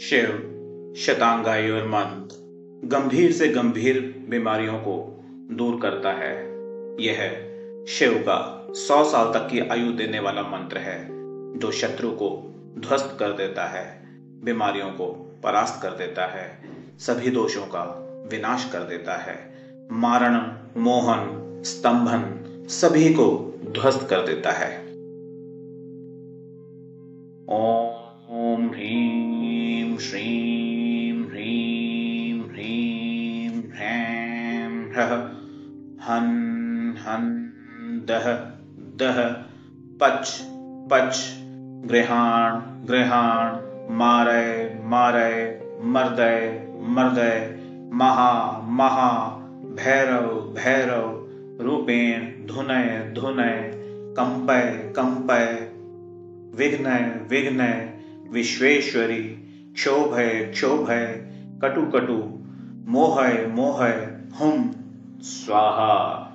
शिव शतांगायुर मंत्र गंभीर से गंभीर बीमारियों को दूर करता है। यह शिव का सौ साल तक की आयु देने वाला मंत्र है, जो शत्रु को ध्वस्त कर देता है, बीमारियों को परास्त कर देता है, सभी दोषों का विनाश कर देता है, मारण, मोहन, स्तंभन, सभी को ध्वस्त कर देता है। ओम ह्रः हन हन, दह दह, पच पच, गृहाण गृहाण मारय मारय मर्दय मर्दय महा महा, भैरव भैरव, रूपेण धुनय धुनय कंपय कंपय विघ्नय विघ्नय विश्वेश्वरी क्षोभय क्षोभय कटु कटु मोहय मोहय हुम स्वाहा